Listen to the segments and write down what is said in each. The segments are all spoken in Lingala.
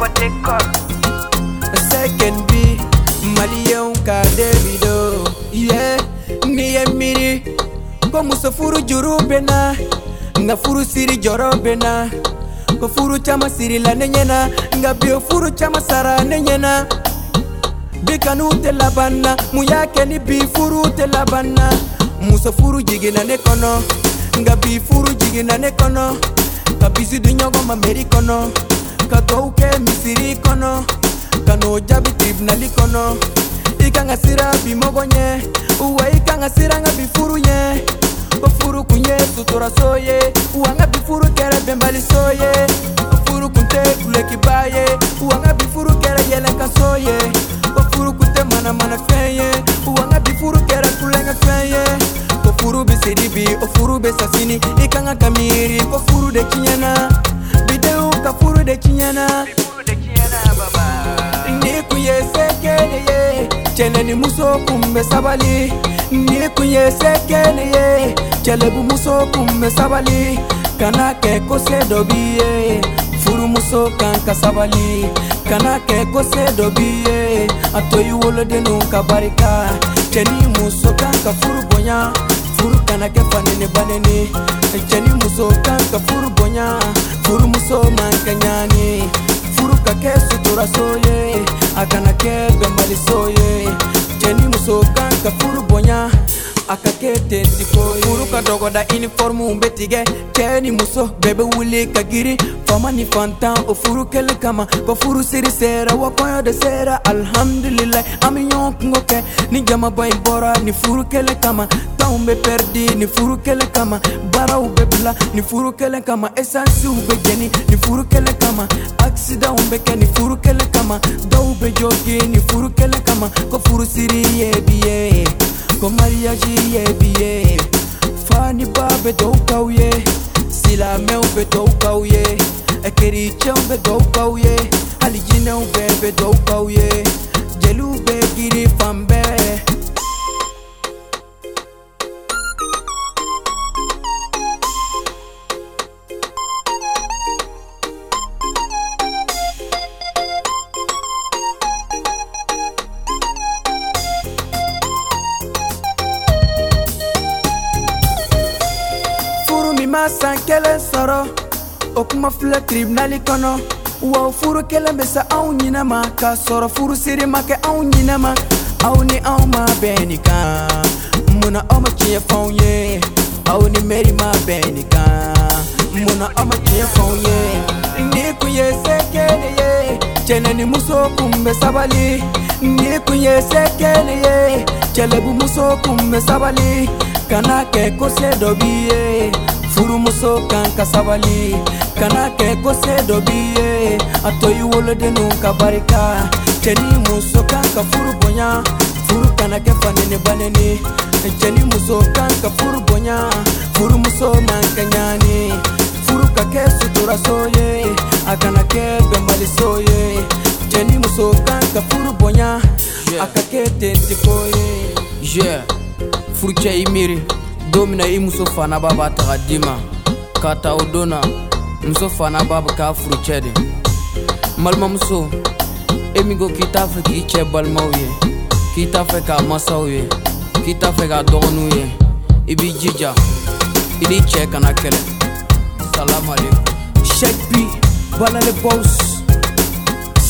mateka second b maliyɛnw ka debido ye yeah. ni ye miiri ko muso furu juru bena nka furu siri jɔrɔ bena ko furu caaman sirila ne ɲɛna nka bio furu caaman sara ne ɲɛna bi kanu tɛ labanna mun y'a kɛ ni bi furu tɛ labanna muso furu jigina ne kɔnɔ nka bi furu jigina ne kɔnɔ ka bisidu ɲɔgɔn ma meri kɔnɔ kagouke misirikono kanoja bitibnalikono ikang'asira bimogonye uwe ikang'asira ng'a bifurunye ofurukunye sutorasoye uwang'a bifuru kere bembalisoye ofurukunte kulekibaye uwang'a bifuru kere yelenkasoye ofurukunte manamana feye uwang'a bifuru kere kuleng'a feye kofuru bisedibi ofuru besasini ikang'a kamiri kofuru de kinyena biburu da kiyana ni ku ye sekene ye cɛlɛni muso kun bɛ sabali ni kun ye sekene ye cɛlɛbu muso kun bɛ sabali kana kɛ kose dɔ b'i ye furumuso kan ka sabali kana kɛ kose dɔ b'i ye a to i wolodennu ka barika cɛni muso kan ka furu bonya furu kana kɛ fanene banene cɛni muso kan ka furu boya furumuso man ka ɲani furu ka kɛ suturaso ye a kana kɛ bɛnbaliso ye cɛni muso kan muso bɛɛ wuli kagiri giri fama ni fantan ofuru furu kama ka furu siri sera wa kɔɲɔ de sera alhamdulilayi an kɛ ni jamaba i bɔra ni furu kɛli kama anw bɛ pɛridi ni furu kelen kama baaraw bɛ bila ni furu kelen kama esansiw bɛ jeni ni furu kelen kama akisidanw bɛ kɛ ni furu kelen kama dɔw bɛ jogi ni furu kelen kama ko furusiri ye bi ye ko mariyaji ye bi ye fa ni ba bɛ dɔw kaw ye silamɛw bɛ dɔw kaw ye kerecɛnw bɛ dɔw kaw ye hali jinɛw bɛɛ bɛ dɔw kaw ye jeliw bɛ giri fan bɛɛ i ma san kelen sɔrɔ o kuma filɛ tiribinali kɔnɔ wa o furu kelen bɛ se anw ɲinama k'a sɔrɔ furusiri ma kɛ anw ɲinama aw ni anw ma bɛn nin kan munna aw ma tiɲɛ fɛnw ye aw ni mɛri ma bɛn nin kan munna aw ma tiɲɛ fɛnw ye ni kun ye se kelen ye cɛnɛ ni muso kun bɛ sabali ni kun ye se kelen ye cɛlɛbi muso kun bɛ sabali kana kɛ ko se dɔ b'i ye furumuso kan ka sabali kana kɛ ko se dɔ b'i ye a tɔ i wolodenu ka barika cɛni muso kan ka furu bonya furu kana kɛ faneni baneni cɛni muso kan ka furu bonya furumuso man ka ɲani furu ka kɛ suturaso ye a kana kɛ bɛnbaliso ye cɛni muso kan ka furu bonya a ka kɛ tentiko ye yeah. furucɛ i miiri don mina i muso fana b'a b'a taga di ma ka ta o don na muso fana b'a bɛ k'a furucɛ de balimamuso e min ko k'i t'a fɛ k'i cɛ balimaw ye k'i t'a fɛ k'a masaw ye k'i t'a fɛ k'a dɔgɔninw ye i b'i jija i n'i cɛ kana kɛlɛ salamalekum shekbi balale bos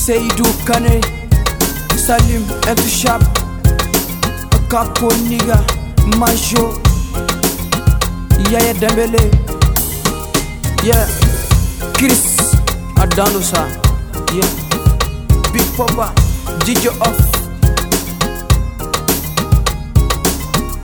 seyidu kane salim etushab kaponiga majo yaya dembele ye yeah. kris adandosa ye yeah. bipoba dijo of